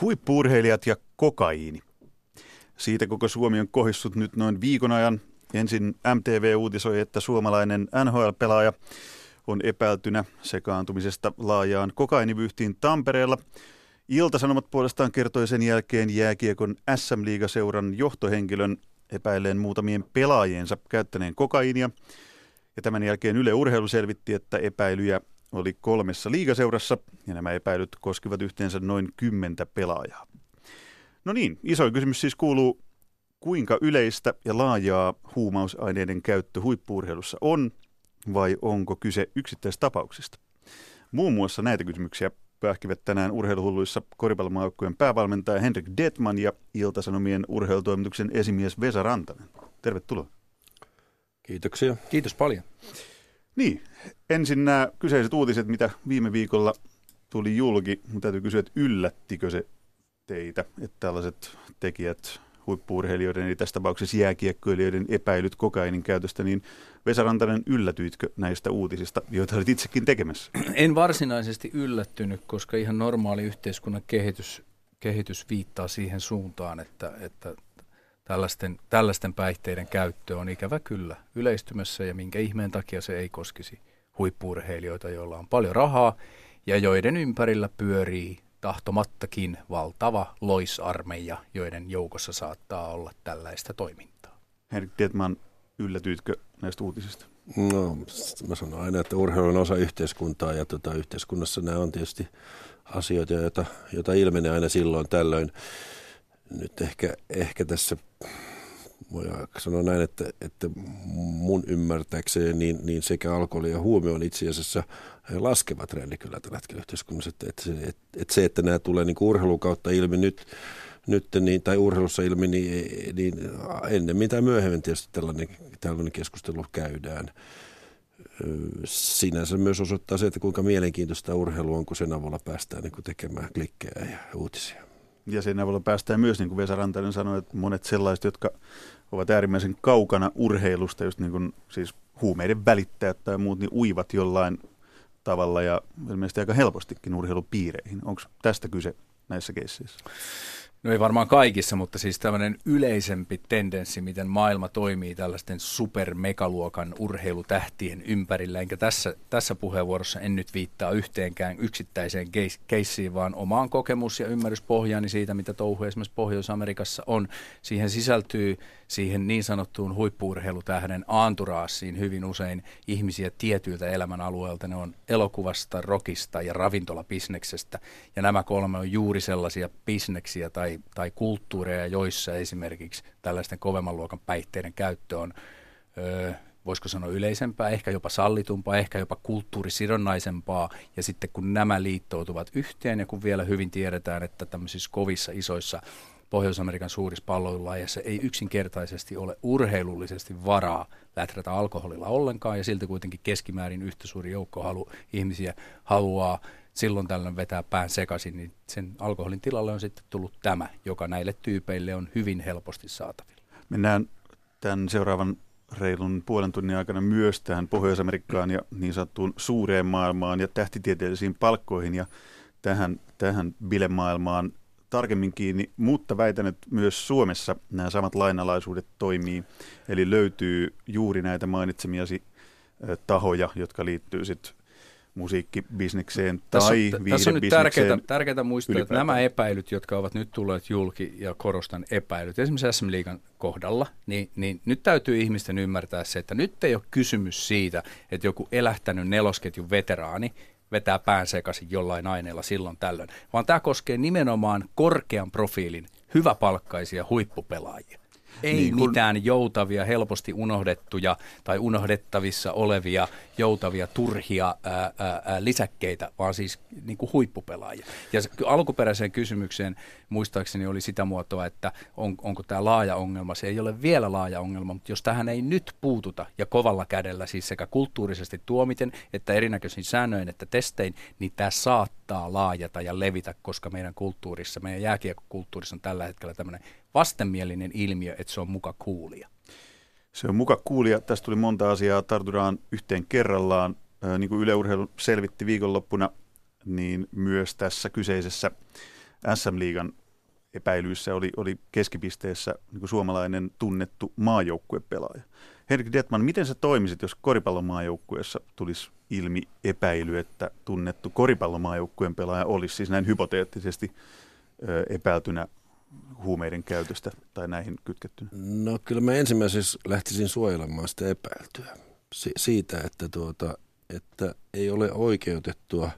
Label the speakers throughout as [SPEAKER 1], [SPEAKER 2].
[SPEAKER 1] Huippuurheilijat ja kokaiini. Siitä koko Suomi on kohissut nyt noin viikon ajan. Ensin MTV uutisoi, että suomalainen NHL-pelaaja on epäiltynä sekaantumisesta laajaan kokainivyyhtiin Tampereella. Iltasanomat puolestaan kertoi sen jälkeen jääkiekon SM-liigaseuran johtohenkilön epäilleen muutamien pelaajiensa käyttäneen kokaiinia. Ja tämän jälkeen Yle Urheilu selvitti, että epäilyjä oli kolmessa liigaseurassa ja nämä epäilyt koskivat yhteensä noin kymmentä pelaajaa. No niin, iso kysymys siis kuuluu, kuinka yleistä ja laajaa huumausaineiden käyttö huippuurheilussa on vai onko kyse yksittäistapauksista? Muun muassa näitä kysymyksiä pähkivät tänään urheiluhulluissa koripallomaukkojen päävalmentaja Henrik Detman ja Iltasanomien urheilutoimituksen esimies Vesa Rantanen. Tervetuloa.
[SPEAKER 2] Kiitoksia.
[SPEAKER 3] Kiitos paljon.
[SPEAKER 1] Niin, ensin nämä kyseiset uutiset, mitä viime viikolla tuli julki. Mun täytyy kysyä, että yllättikö se teitä, että tällaiset tekijät, huippuurheilijoiden, eli tässä tapauksessa jääkiekkoilijoiden epäilyt kokainin käytöstä, niin Vesa Rantanen, yllätyitkö näistä uutisista, joita olet itsekin tekemässä?
[SPEAKER 3] En varsinaisesti yllättynyt, koska ihan normaali yhteiskunnan kehitys, kehitys viittaa siihen suuntaan, että, että tällaisten, tällaisten päihteiden käyttö on ikävä kyllä yleistymässä ja minkä ihmeen takia se ei koskisi huippuurheilijoita, joilla on paljon rahaa ja joiden ympärillä pyörii tahtomattakin valtava loisarmeija, joiden joukossa saattaa olla tällaista toimintaa.
[SPEAKER 1] Henrik Tietman, yllätyitkö näistä uutisista?
[SPEAKER 2] No, mä sanon aina, että urheilu on osa yhteiskuntaa ja tota, yhteiskunnassa nämä on tietysti asioita, joita, joita ilmenee aina silloin tällöin. Nyt ehkä, ehkä tässä voi sanoa näin, että, että mun ymmärtääkseni niin, niin sekä alkoholi ja huomio on itse asiassa laskeva trendi kyllä tällä hetkellä yhteiskunnassa. Että, että, että, että se, että nämä tulee niin urheilun kautta ilmi nyt, nyt niin, tai urheilussa ilmi, niin, niin ennemmin tai myöhemmin tietysti tällainen, tällainen keskustelu käydään. Sinänsä myös osoittaa se, että kuinka mielenkiintoista urheilu on, kun sen avulla päästään niin tekemään klikkejä ja uutisia.
[SPEAKER 1] Ja sen avulla päästään myös, niin kuin Vesa Rantanen sanoi, että monet sellaiset, jotka ovat äärimmäisen kaukana urheilusta, just niin kuin siis huumeiden välittäjät tai muut, niin uivat jollain tavalla ja ilmeisesti aika helpostikin urheilupiireihin. Onko tästä kyse näissä keisseissä?
[SPEAKER 3] No ei varmaan kaikissa, mutta siis tämmöinen yleisempi tendenssi, miten maailma toimii tällaisten supermegaluokan urheilutähtien ympärillä. Enkä tässä, tässä puheenvuorossa en nyt viittaa yhteenkään yksittäiseen keissiin, vaan omaan kokemus- ja ymmärryspohjaani siitä, mitä touhu esimerkiksi Pohjois-Amerikassa on. Siihen sisältyy siihen niin sanottuun huippuurheilutähden aanturaasiin hyvin usein ihmisiä tietyiltä elämänalueilta. Ne on elokuvasta, rokista ja ravintolabisneksestä. Ja nämä kolme on juuri sellaisia bisneksiä tai, tai kulttuureja, joissa esimerkiksi tällaisten kovemman luokan päihteiden käyttö on öö, voisiko sanoa yleisempää, ehkä jopa sallitumpaa, ehkä jopa kulttuurisidonnaisempaa. Ja sitten kun nämä liittoutuvat yhteen ja kun vielä hyvin tiedetään, että tämmöisissä kovissa isoissa Pohjois-Amerikan suurissa palloilulajeissa ei yksinkertaisesti ole urheilullisesti varaa läträtä alkoholilla ollenkaan ja silti kuitenkin keskimäärin yhtä suuri joukko halu, ihmisiä haluaa silloin tällöin vetää pään sekaisin, niin sen alkoholin tilalle on sitten tullut tämä, joka näille tyypeille on hyvin helposti saatavilla.
[SPEAKER 1] Mennään tämän seuraavan reilun puolen tunnin aikana myös tähän Pohjois-Amerikkaan ja niin sanottuun suureen maailmaan ja tähtitieteellisiin palkkoihin ja tähän, tähän bilemaailmaan tarkemmin kiinni, mutta väitän, että myös Suomessa nämä samat lainalaisuudet toimii. Eli löytyy juuri näitä mainitsemiasi tahoja, jotka liittyy sitten musiikkibisnekseen
[SPEAKER 3] tässä
[SPEAKER 1] tai
[SPEAKER 3] on, Tässä on nyt tärkeää, tärkeää muistaa, ylipäätään. että nämä epäilyt, jotka ovat nyt tulleet julki, ja korostan epäilyt, esimerkiksi SM Liigan kohdalla, niin, niin nyt täytyy ihmisten ymmärtää se, että nyt ei ole kysymys siitä, että joku elähtänyt nelosketjun veteraani vetää pään sekaisin jollain aineella silloin tällöin, vaan tämä koskee nimenomaan korkean profiilin, hyväpalkkaisia huippupelaajia. Ei niin kun... mitään joutavia, helposti unohdettuja tai unohdettavissa olevia joutavia, turhia ää, ää, lisäkkeitä, vaan siis niin kuin huippupelaajia. Ja se, alkuperäiseen kysymykseen muistaakseni oli sitä muotoa, että on, onko tämä laaja ongelma. Se ei ole vielä laaja ongelma, mutta jos tähän ei nyt puututa ja kovalla kädellä, siis sekä kulttuurisesti tuomiten, että erinäköisin säännöin, että testein, niin tämä saattaa laajata ja levitä, koska meidän kulttuurissa, meidän jääkiekkokulttuurissa on tällä hetkellä tämmöinen vastenmielinen ilmiö, että se on muka kuulia.
[SPEAKER 1] Se on muka kuulia. Tästä tuli monta asiaa. Tartutaan yhteen kerrallaan. Niin kuin Yle Urheilu selvitti viikonloppuna, niin myös tässä kyseisessä SM-liigan epäilyissä oli, oli keskipisteessä niin suomalainen tunnettu maajoukkuepelaaja. Henrik Detman, miten sä toimisit, jos koripallomaajoukkueessa tulisi ilmi epäily, että tunnettu koripallomaajoukkueen pelaaja olisi siis näin hypoteettisesti epäiltynä huumeiden käytöstä tai näihin kytkettynä?
[SPEAKER 2] No kyllä mä ensimmäiseksi lähtisin suojelemaan sitä epäiltyä. Si- siitä, että, tuota, että ei ole oikeutettua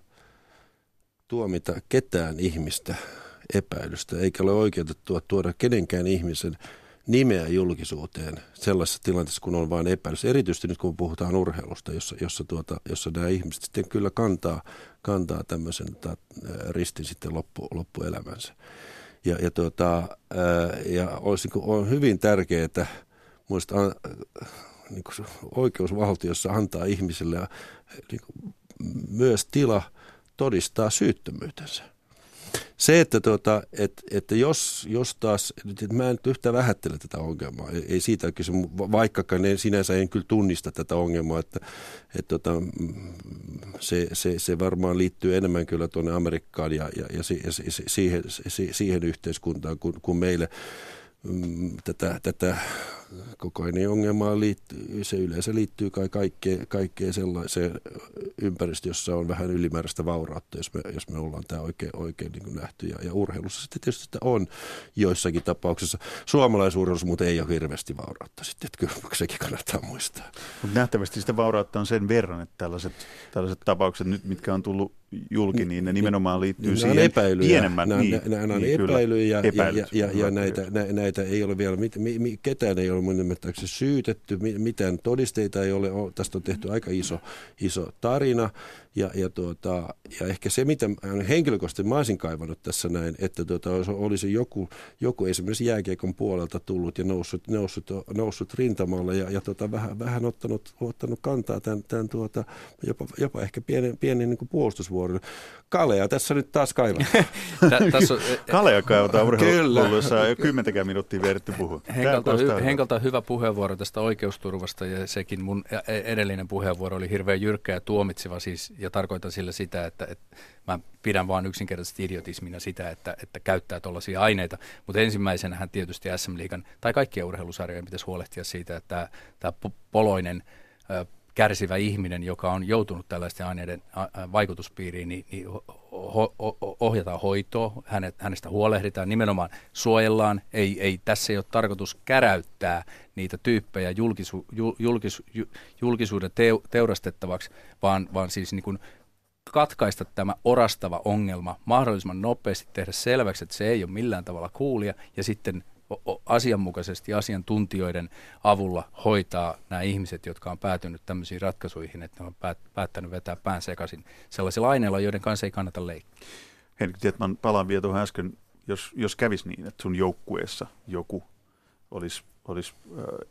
[SPEAKER 2] tuomita ketään ihmistä epäilystä, eikä ole oikeutettua tuoda kenenkään ihmisen nimeä julkisuuteen sellaisessa tilanteessa, kun on vain epäilys. Erityisesti nyt kun puhutaan urheilusta, jossa, jossa, tuota, jossa nämä ihmiset sitten kyllä kantaa, kantaa tämmöisen ta, ristin sitten loppu, loppuelämänsä. Ja, ja, tuota, ja olisi niin kuin, on hyvin tärkeää, että muista niin kuin oikeusvaltiossa antaa ihmisille niin kuin, myös tila todistaa syyttömyytensä. Se, että, tuota, että, että jos, jos taas, että mä en nyt yhtään vähättele tätä ongelmaa, ei, ei siitä kyse, vaikkakaan en, sinänsä en kyllä tunnista tätä ongelmaa, että, että tota, se, se, se varmaan liittyy enemmän kyllä tuonne Amerikkaan ja, ja, ja, ja siihen, siihen yhteiskuntaan kuin, kuin meille. Mm, tätä, tätä kokainiongelmaan liittyy, se yleensä liittyy kai kaikkeen, kaikkeen sellaiseen ympäristöön, jossa on vähän ylimääräistä vaurautta, jos me, jos me ollaan tämä oikein, oikein niin nähty. Ja, ja urheilussa sitten tietysti sitä on joissakin tapauksissa. Suomalaisurheilussa mutta ei ole hirveästi vaurautta sitten, että kyllä sekin kannattaa muistaa.
[SPEAKER 1] Mutta nähtävästi sitä vaurautta on sen verran, että tällaiset, tällaiset tapaukset nyt, mitkä on tullut julki, niin ne nimenomaan liittyy
[SPEAKER 2] niin,
[SPEAKER 1] siihen
[SPEAKER 2] epäilyjä,
[SPEAKER 1] pienemmän.
[SPEAKER 2] Nämä,
[SPEAKER 1] niin,
[SPEAKER 2] nämä, nämä on
[SPEAKER 1] niin,
[SPEAKER 2] epäilyjä
[SPEAKER 1] kyllä,
[SPEAKER 2] ja, ja, ja, ja näitä, nä, näitä ei ole vielä, mit, mi, ketään ei ole mun ymmärtääkseni syytetty, mitään todisteita ei ole, tästä on tehty aika iso, iso tarina ja, ja, tuota, ja ehkä se, mitä henkilökohtaisesti mä olisin kaivannut tässä näin, että tuota, olisi joku, joku esimerkiksi jääkiekon puolelta tullut ja noussut, noussut, noussut rintamalle ja, ja tuota, vähän, vähän ottanut, ottanut kantaa tämän, tämän tuota, jopa, jopa ehkä pienen, pienen niin puolustusvuoron. Kalea tässä nyt taas
[SPEAKER 1] on, Kalea kaivataan urheilussa jo kymmentäkään minuuttia vieretty puhua.
[SPEAKER 3] Henkalta, hy, Henkalta hyvä puheenvuoro tästä oikeusturvasta ja sekin mun e- edellinen puheenvuoro oli hirveän jyrkkä ja tuomitseva siis ja tarkoitan sillä sitä, että, että mä pidän vaan yksinkertaisesti idiotismina sitä, että, että käyttää tuollaisia aineita. Mutta ensimmäisenähän tietysti SM Liigan tai kaikkien urheilusarjojen pitäisi huolehtia siitä, että tämä poloinen kärsivä ihminen, joka on joutunut tällaisten aineiden vaikutuspiiriin, niin, niin ohjataan hoitoa, hänet, hänestä huolehditaan, nimenomaan suojellaan. Ei, ei, tässä ei ole tarkoitus käräyttää niitä tyyppejä julkisu, julkis, julkisuuden teu, teurastettavaksi, vaan, vaan siis niin kuin katkaista tämä orastava ongelma mahdollisimman nopeasti, tehdä selväksi, että se ei ole millään tavalla kuulia, ja sitten asianmukaisesti asiantuntijoiden avulla hoitaa nämä ihmiset, jotka on päätynyt tämmöisiin ratkaisuihin, että ne on päättänyt vetää pään sekaisin sellaisilla aineilla, joiden kanssa ei kannata leikkiä.
[SPEAKER 1] Henrik Tietman, palaan vielä tuohon äsken, jos, jos kävisi niin, että sun joukkueessa joku olisi, olisi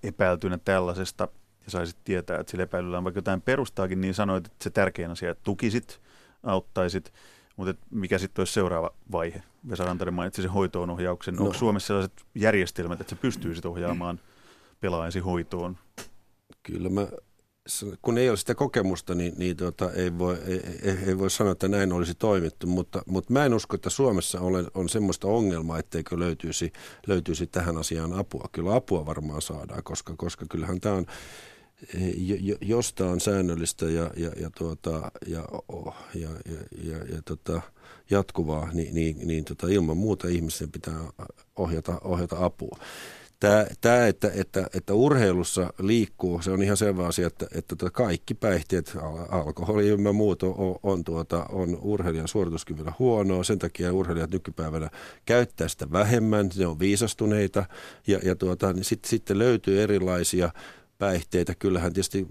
[SPEAKER 1] epäiltynä tällaisesta ja saisit tietää, että sillä epäilyllä on vaikka jotain perustaakin, niin sanoit, että se tärkein asia, että tukisit, auttaisit, mutta mikä sitten olisi seuraava vaihe? Vesa Rantanen mainitsi sen hoitoon ohjauksen. No. Onko Suomessa sellaiset järjestelmät, että se pystyy sitten ohjaamaan pelaajasi hoitoon?
[SPEAKER 2] Kyllä mä, kun ei ole sitä kokemusta, niin, niin tuota, ei, voi, ei, ei, voi sanoa, että näin olisi toimittu, mutta, mutta mä en usko, että Suomessa on, on semmoista ongelmaa, etteikö löytyisi, löytyisi tähän asiaan apua. Kyllä apua varmaan saadaan, koska, koska kyllähän tämä on jos tämä on säännöllistä ja, ja, ja, tuota, ja, ja, ja, ja, ja tota, jatkuvaa, niin, niin, niin tota, ilman muuta ihmisen pitää ohjata, ohjata apua. Tämä, että, että, että urheilussa liikkuu, se on ihan selvä asia, että, että tota kaikki päihteet, alkoholi ja muut on, on, tuota, on urheilijan suorituskyvyllä huonoa. Sen takia urheilijat nykypäivänä käyttää sitä vähemmän, ne on viisastuneita ja, ja tuota, niin sit, sitten löytyy erilaisia päihteitä. Kyllähän tietysti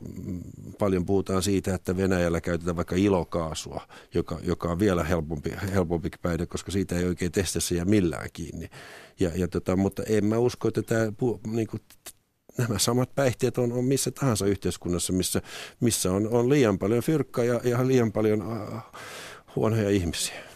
[SPEAKER 2] paljon puhutaan siitä, että Venäjällä käytetään vaikka ilokaasua, joka, joka on vielä helpompi, helpompi päihde, koska siitä ei oikein testissä jää millään kiinni. Ja, ja tota, mutta en mä usko, että tämä, niin kuin, nämä samat päihteet on, on missä tahansa yhteiskunnassa, missä, missä on, on liian paljon fyrkkaa ja, ja liian paljon uh, huonoja ihmisiä.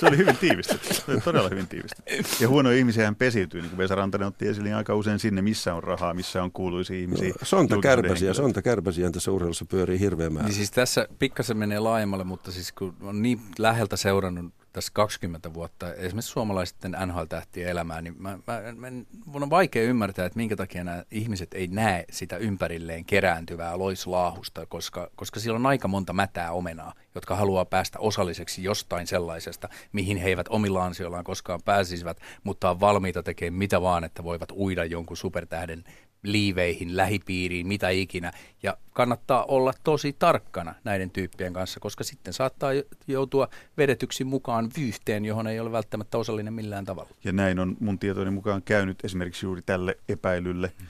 [SPEAKER 1] Se oli hyvin tiivistetty. Se oli todella hyvin tiivistetty. Ja huonoja ihmisiä pesiytyy, niin kuin Vesa Rantanen otti esille, niin aika usein sinne, missä on rahaa, missä on kuuluisia ihmisiä. No,
[SPEAKER 2] sonta kärpäsiä, sonta kärpäsiä tässä urheilussa pyörii hirveän määrä.
[SPEAKER 3] Niin siis tässä pikkasen menee laajemmalle, mutta siis kun on niin läheltä seurannut tässä 20 vuotta esimerkiksi suomalaisten NHL-tähtien elämää, niin mä, mä, mä, mun on vaikea ymmärtää, että minkä takia nämä ihmiset ei näe sitä ympärilleen kerääntyvää loislaahusta, koska, koska siellä on aika monta mätää omenaa, jotka haluaa päästä osalliseksi jostain sellaisesta, mihin he eivät omilla ansioillaan koskaan pääsisivät, mutta on valmiita tekemään mitä vaan, että voivat uida jonkun supertähden liiveihin, lähipiiriin, mitä ikinä. Ja kannattaa olla tosi tarkkana näiden tyyppien kanssa, koska sitten saattaa joutua vedetyksi mukaan vyyhteen, johon ei ole välttämättä osallinen millään tavalla.
[SPEAKER 1] Ja näin on mun tietojen mukaan käynyt esimerkiksi juuri tälle epäilylle. Mm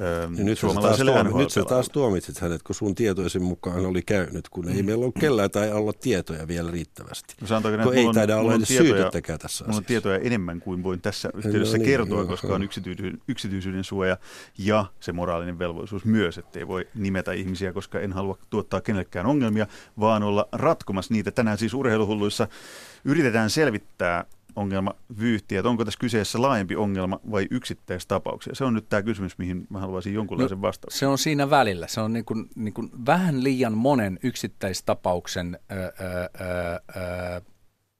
[SPEAKER 2] Öö, niin nyt, sä taas, tuomi, nyt sä taas tuomitsit hänet, kun sun tietoisen mukaan oli käynyt, kun mm. ei meillä ole kellään tai olla tietoja vielä riittävästi. No, sanotaanko, kun ei on, taida olla edes syytettäkään tässä
[SPEAKER 1] Mulla on tietoja enemmän kuin voin tässä yhteydessä no, niin, kertoa, no, koska on yksityisyyden, yksityisyyden suoja ja se moraalinen velvollisuus myös, ettei voi nimetä ihmisiä, koska en halua tuottaa kenellekään ongelmia, vaan olla ratkomassa niitä. Tänään siis urheiluhulluissa yritetään selvittää ongelma vyyhtiä, että onko tässä kyseessä laajempi ongelma vai yksittäistapauksia? Se on nyt tämä kysymys, mihin mä haluaisin jonkunlaisen no, vastauksen.
[SPEAKER 3] Se on siinä välillä. Se on niin kuin, niin kuin vähän liian monen yksittäistapauksen ö, ö, ö,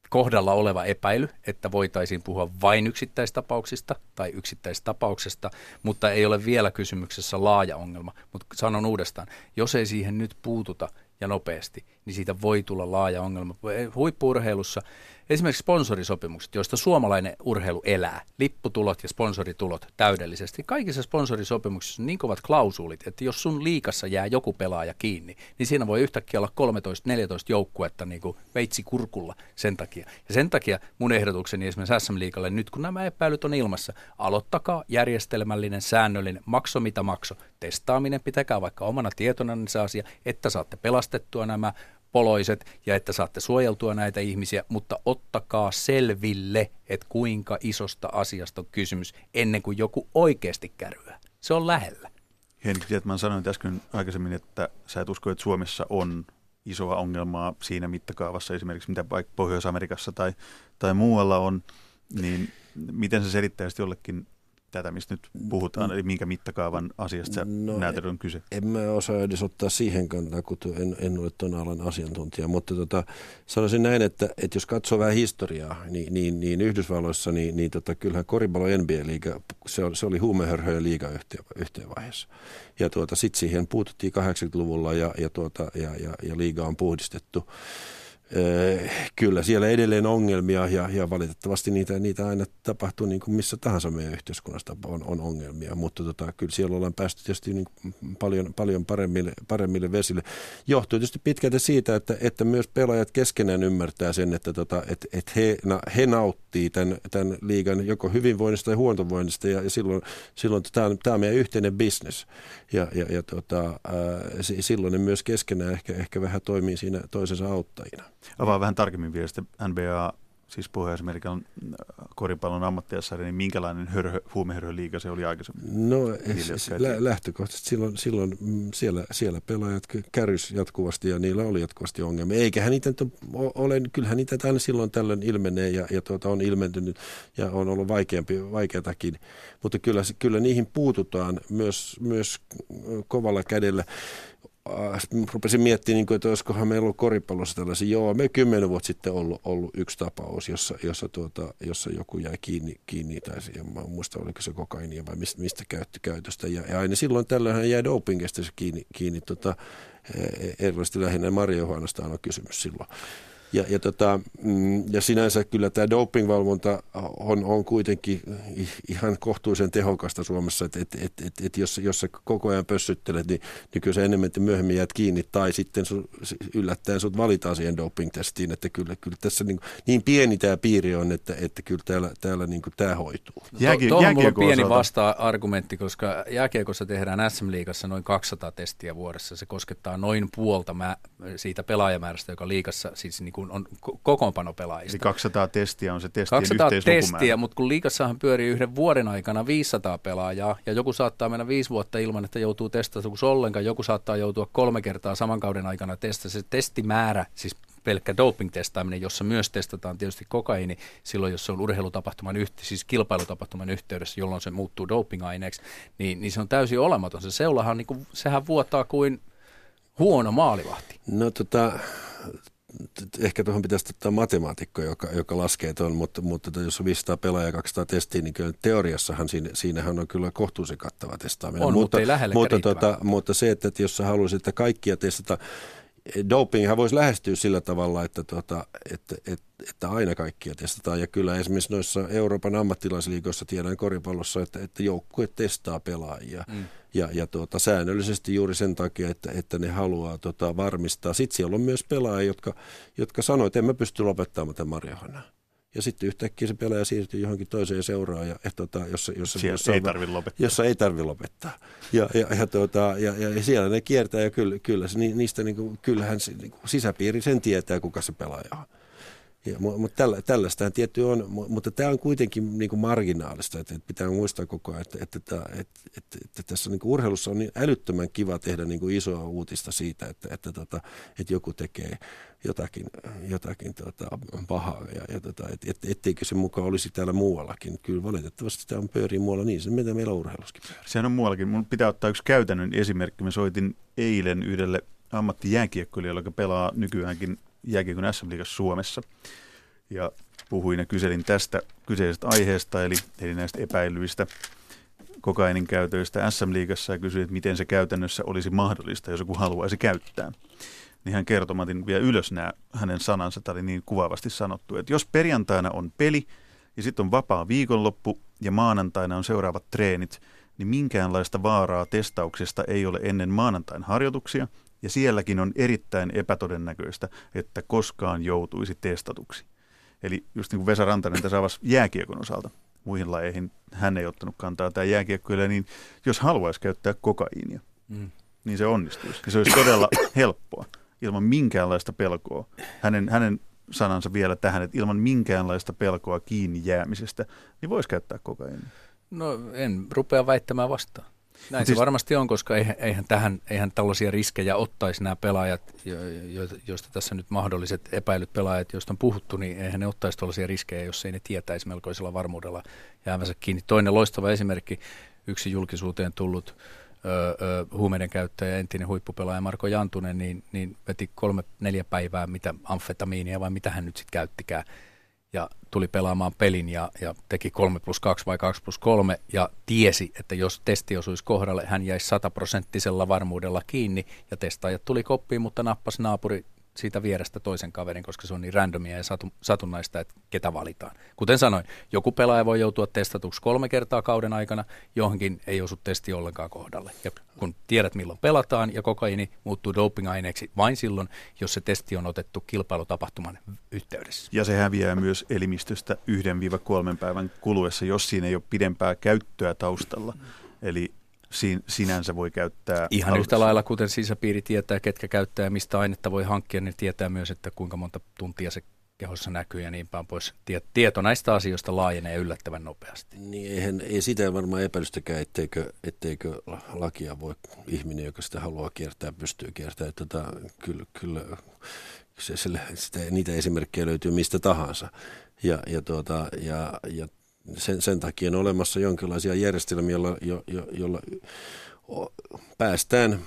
[SPEAKER 3] kohdalla oleva epäily, että voitaisiin puhua vain yksittäistapauksista tai yksittäistapauksesta, mutta ei ole vielä kysymyksessä laaja ongelma. Mutta sanon uudestaan, jos ei siihen nyt puututa ja nopeasti, niin siitä voi tulla laaja ongelma. Huippuurheilussa Esimerkiksi sponsorisopimukset, joista suomalainen urheilu elää, lipputulot ja sponsoritulot täydellisesti. Kaikissa sponsorisopimuksissa on niin kovat klausuulit, että jos sun liikassa jää joku pelaaja kiinni, niin siinä voi yhtäkkiä olla 13-14 joukkuetta niin kuin veitsi kurkulla sen takia. Ja sen takia mun ehdotukseni esimerkiksi SM-liikalle, nyt kun nämä epäilyt on ilmassa, aloittakaa järjestelmällinen, säännöllinen, makso mitä makso. Testaaminen pitäkää vaikka omana tietona se asia, että saatte pelastettua nämä poloiset ja että saatte suojeltua näitä ihmisiä, mutta ottakaa selville, että kuinka isosta asiasta on kysymys ennen kuin joku oikeasti kärryää. Se on lähellä.
[SPEAKER 1] Henrik Tietman sanoin äsken aikaisemmin, että sä et usko, että Suomessa on isoa ongelmaa siinä mittakaavassa esimerkiksi, mitä vaikka Pohjois-Amerikassa tai, tai muualla on, niin miten se selittäisi jollekin tätä, mistä nyt puhutaan, eli minkä mittakaavan asiasta no, näet, on kyse?
[SPEAKER 2] En mä osaa edes ottaa siihen kantaa, kun en, en ole tuon alan asiantuntija, mutta tota, sanoisin näin, että, että jos katsoo vähän historiaa, niin, niin, niin Yhdysvalloissa, niin, niin tota, kyllähän koripallo NBA-liiga, se, oli, se oli huumehörhöjä liiga yhteen, yhteen vaiheessa. Ja tuota, sitten siihen puututtiin 80-luvulla ja, ja, tuota, ja, ja, ja liiga on puhdistettu kyllä siellä edelleen ongelmia ja, ja valitettavasti niitä, niitä aina tapahtuu niin kuin missä tahansa meidän yhteiskunnasta on, on ongelmia, mutta tota, kyllä siellä ollaan päästy tietysti niin paljon, paljon paremmille, paremmille vesille. Johtuu tietysti pitkälti siitä, että, että myös pelaajat keskenään ymmärtää sen, että, tota, että, että he, na, he nauttii tämän, tämän liigan joko hyvinvoinnista tai huontovoinnista ja, ja silloin, silloin tämä, on, tämä on meidän yhteinen bisnes ja, ja, ja tota, ää, silloin ne myös keskenään ehkä, ehkä vähän toimii siinä toisensa auttajina.
[SPEAKER 1] Avaa vähän tarkemmin vielä sitten NBA siis Pohjois-Amerikan äh, koripallon ammattiassari, niin minkälainen hörhö, huumehörhöliiga se oli aikaisemmin?
[SPEAKER 2] No siis lä- lähtökohtaisesti silloin, silloin mm, siellä, siellä pelaajat kärys jatkuvasti ja niillä oli jatkuvasti ongelmia. Eiköhän niitä ole, kyllähän niitä aina silloin tällöin ilmenee ja, ja tuota, on ilmentynyt ja on ollut vaikeampi, vaikeatakin. Mutta kyllä, kyllä niihin puututaan myös, myös kovalla kädellä. Äh, rupesin miettimään, niin että olisikohan meillä ollut koripallossa tällaisia. Joo, me kymmenen vuotta sitten ollut, ollut yksi tapaus, jossa, jossa, tuota, jossa joku jäi kiinni, kiinni tai siihen, mä en muista oliko se kokainia vai mistä, mistä käytti käytöstä. Ja, ja aina silloin tällöin jäi dopingista kiinni, kiinni tota, e, erilaisesti lähinnä marihuanasta on kysymys silloin. Ja, ja, tota, mm, ja sinänsä kyllä tämä dopingvalvonta on, on kuitenkin ihan kohtuullisen tehokasta Suomessa, että et, et, et, et jos, jos sä koko ajan pössyttelet, niin, niin kyllä sä enemmän että myöhemmin jäät kiinni tai sitten su, yllättäen sut valitaan siihen doping-testiin, että kyllä, kyllä tässä niin, niin pieni tämä piiri on, että, että kyllä täällä, täällä niin tämä hoituu.
[SPEAKER 3] Jääkie, Tuohon mulla on pieni vasta-argumentti, koska jääkiekossa tehdään SM-liigassa noin 200 testiä vuodessa. Se koskettaa noin puolta mä, siitä pelaajamäärästä, joka liigassa siis niin kun on kokoonpanopelaajista.
[SPEAKER 1] Eli 200 testiä on se testien
[SPEAKER 3] 200 testiä, mutta kun liikassahan pyörii yhden vuoden aikana 500 pelaajaa, ja joku saattaa mennä viisi vuotta ilman, että joutuu testatuksi ollenkaan, joku saattaa joutua kolme kertaa saman kauden aikana testata. Se testimäärä, siis pelkkä doping-testaaminen, jossa myös testataan tietysti kokaiini silloin, jos se on urheilutapahtuman, yhte, siis kilpailutapahtuman yhteydessä, jolloin se muuttuu doping-aineeksi, niin, niin se on täysin olematon. Se seulahan, niin kuin, sehän vuotaa kuin huono maalivahti.
[SPEAKER 2] No tota, ehkä tuohon pitäisi ottaa matemaatikko, joka, joka laskee tuon, mutta, mutta jos on 500 pelaajaa ja 200 testiä, niin kyllä teoriassahan siinä, siinähän on kyllä kohtuullisen kattava testaaminen.
[SPEAKER 3] On, mutta, mutta ei
[SPEAKER 2] mutta, tota, mutta se, että, että jos sä haluaisit, että kaikkia testata, dopinghan voisi lähestyä sillä tavalla, että, tota, että, että, että aina kaikkia testataan. Ja kyllä esimerkiksi noissa Euroopan ammattilaisliikoissa tiedän koripallossa, että, että joukkue testaa pelaajia. Mm. Ja, ja tuota, säännöllisesti juuri sen takia, että, että ne haluaa tota, varmistaa. Sitten siellä on myös pelaajia, jotka, jotka sanoivat, että en mä pysty lopettamaan tätä Marjahana ja sitten yhtäkkiä se pelaaja siirtyy johonkin toiseen seuraan, ja, ja tota, jossa, jossa,
[SPEAKER 1] jossa, ei tarvitse lopettaa.
[SPEAKER 2] Jossa ei tarvitse lopettaa. Ja, ja, ja, tota, ja, ja, siellä ne kiertää, ja kyllä, kyllä niistä niin kuin, kyllähän se, niin kuin, sisäpiiri sen tietää, kuka se pelaaja on. Mutta tällä, tällaista tietty on, mutta tämä on kuitenkin niin kuin marginaalista, että, että pitää muistaa koko ajan, että, että, että, että, että, tässä niin kuin urheilussa on niin älyttömän kiva tehdä niin kuin isoa uutista siitä, että, että, että, että joku tekee jotakin, jotakin tota, pahaa ja, ja tota, et, et, etteikö se mukaan olisi täällä muuallakin. Kyllä valitettavasti tämä on pyörii muualla niin, se mitä meillä urheiluskin pyörii.
[SPEAKER 1] Sehän on muuallakin. Mun pitää ottaa yksi käytännön esimerkki. Mä soitin eilen yhdelle ammattijääkiekkoilijalle, joka pelaa nykyäänkin jääkiekon SM Suomessa. Ja puhuin ja kyselin tästä kyseisestä aiheesta, eli, eli näistä epäilyistä kokainin käytöistä SM-liigassa ja kysyin, että miten se käytännössä olisi mahdollista, jos joku haluaisi käyttää. Niin hän kertoi, mä vielä ylös nämä hänen sanansa, tämä oli niin kuvaavasti sanottu, että jos perjantaina on peli ja sitten on vapaa viikonloppu ja maanantaina on seuraavat treenit, niin minkäänlaista vaaraa testauksesta ei ole ennen maanantain harjoituksia ja sielläkin on erittäin epätodennäköistä, että koskaan joutuisi testatuksi. Eli just niin kuin Vesa Rantanen tässä avasi jääkiekon osalta, muihin lajeihin hän ei ottanut kantaa tämä jääkiekkoille, niin jos haluaisi käyttää kokaiinia, mm. niin se onnistuisi. Ja se olisi todella helppoa, ilman minkäänlaista pelkoa. Hänen, hänen sanansa vielä tähän, että ilman minkäänlaista pelkoa kiinni jäämisestä, niin voisi käyttää kokaiinia.
[SPEAKER 3] No en rupea väittämään vastaan. Näin siis, se varmasti on, koska eihän, eihän, tähän, eihän tällaisia riskejä ottaisi nämä pelaajat, jo, jo, joista tässä nyt mahdolliset epäilyt pelaajat, joista on puhuttu, niin eihän ne ottaisi tällaisia riskejä, jos ei ne tietäisi melkoisella varmuudella jäävänsä kiinni. Toinen loistava esimerkki, yksi julkisuuteen tullut ö, ö, huumeiden käyttäjä, entinen huippupelaaja Marko Jantunen, niin, niin veti kolme, neljä päivää mitä amfetamiinia vai mitä hän nyt sitten käyttikään ja tuli pelaamaan pelin ja, ja teki 3 plus 2 vai 2 plus 3 ja tiesi, että jos testi osuisi kohdalle, hän jäisi sataprosenttisella varmuudella kiinni ja testaajat tuli koppiin, mutta nappas naapuri siitä vierestä toisen kaverin, koska se on niin randomia ja satu, satunnaista, että ketä valitaan. Kuten sanoin, joku pelaaja voi joutua testatuksi kolme kertaa kauden aikana, johonkin ei osu testi ollenkaan kohdalle. Ja kun tiedät milloin pelataan ja kokaini muuttuu dopingaineeksi vain silloin, jos se testi on otettu kilpailutapahtuman yhteydessä.
[SPEAKER 1] Ja se häviää myös elimistöstä yhden viiva kolmen päivän kuluessa, jos siinä ei ole pidempää käyttöä taustalla. Eli siin, sinänsä voi käyttää.
[SPEAKER 3] Ihan aluksi. yhtä lailla, kuten sisäpiiri tietää, ketkä käyttää ja mistä ainetta voi hankkia, niin tietää myös, että kuinka monta tuntia se kehossa näkyy ja niin päin pois. Tieto näistä asioista laajenee yllättävän nopeasti.
[SPEAKER 2] Niin eihän, ei sitä varmaan epäilystäkään, etteikö, etteikö lakia voi ihminen, joka sitä haluaa kiertää, pystyy kiertämään. Tota, kyllä, kyllä se, se, sitä, niitä esimerkkejä löytyy mistä tahansa. Ja, ja, tuota, ja, ja sen, sen takia on olemassa jonkinlaisia järjestelmiä, joilla, jo, jo, jolla päästään